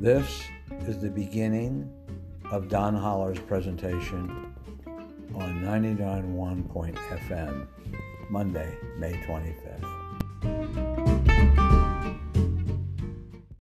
This is the beginning of Don Holler's presentation on 99.1 FM, Monday, May 25th.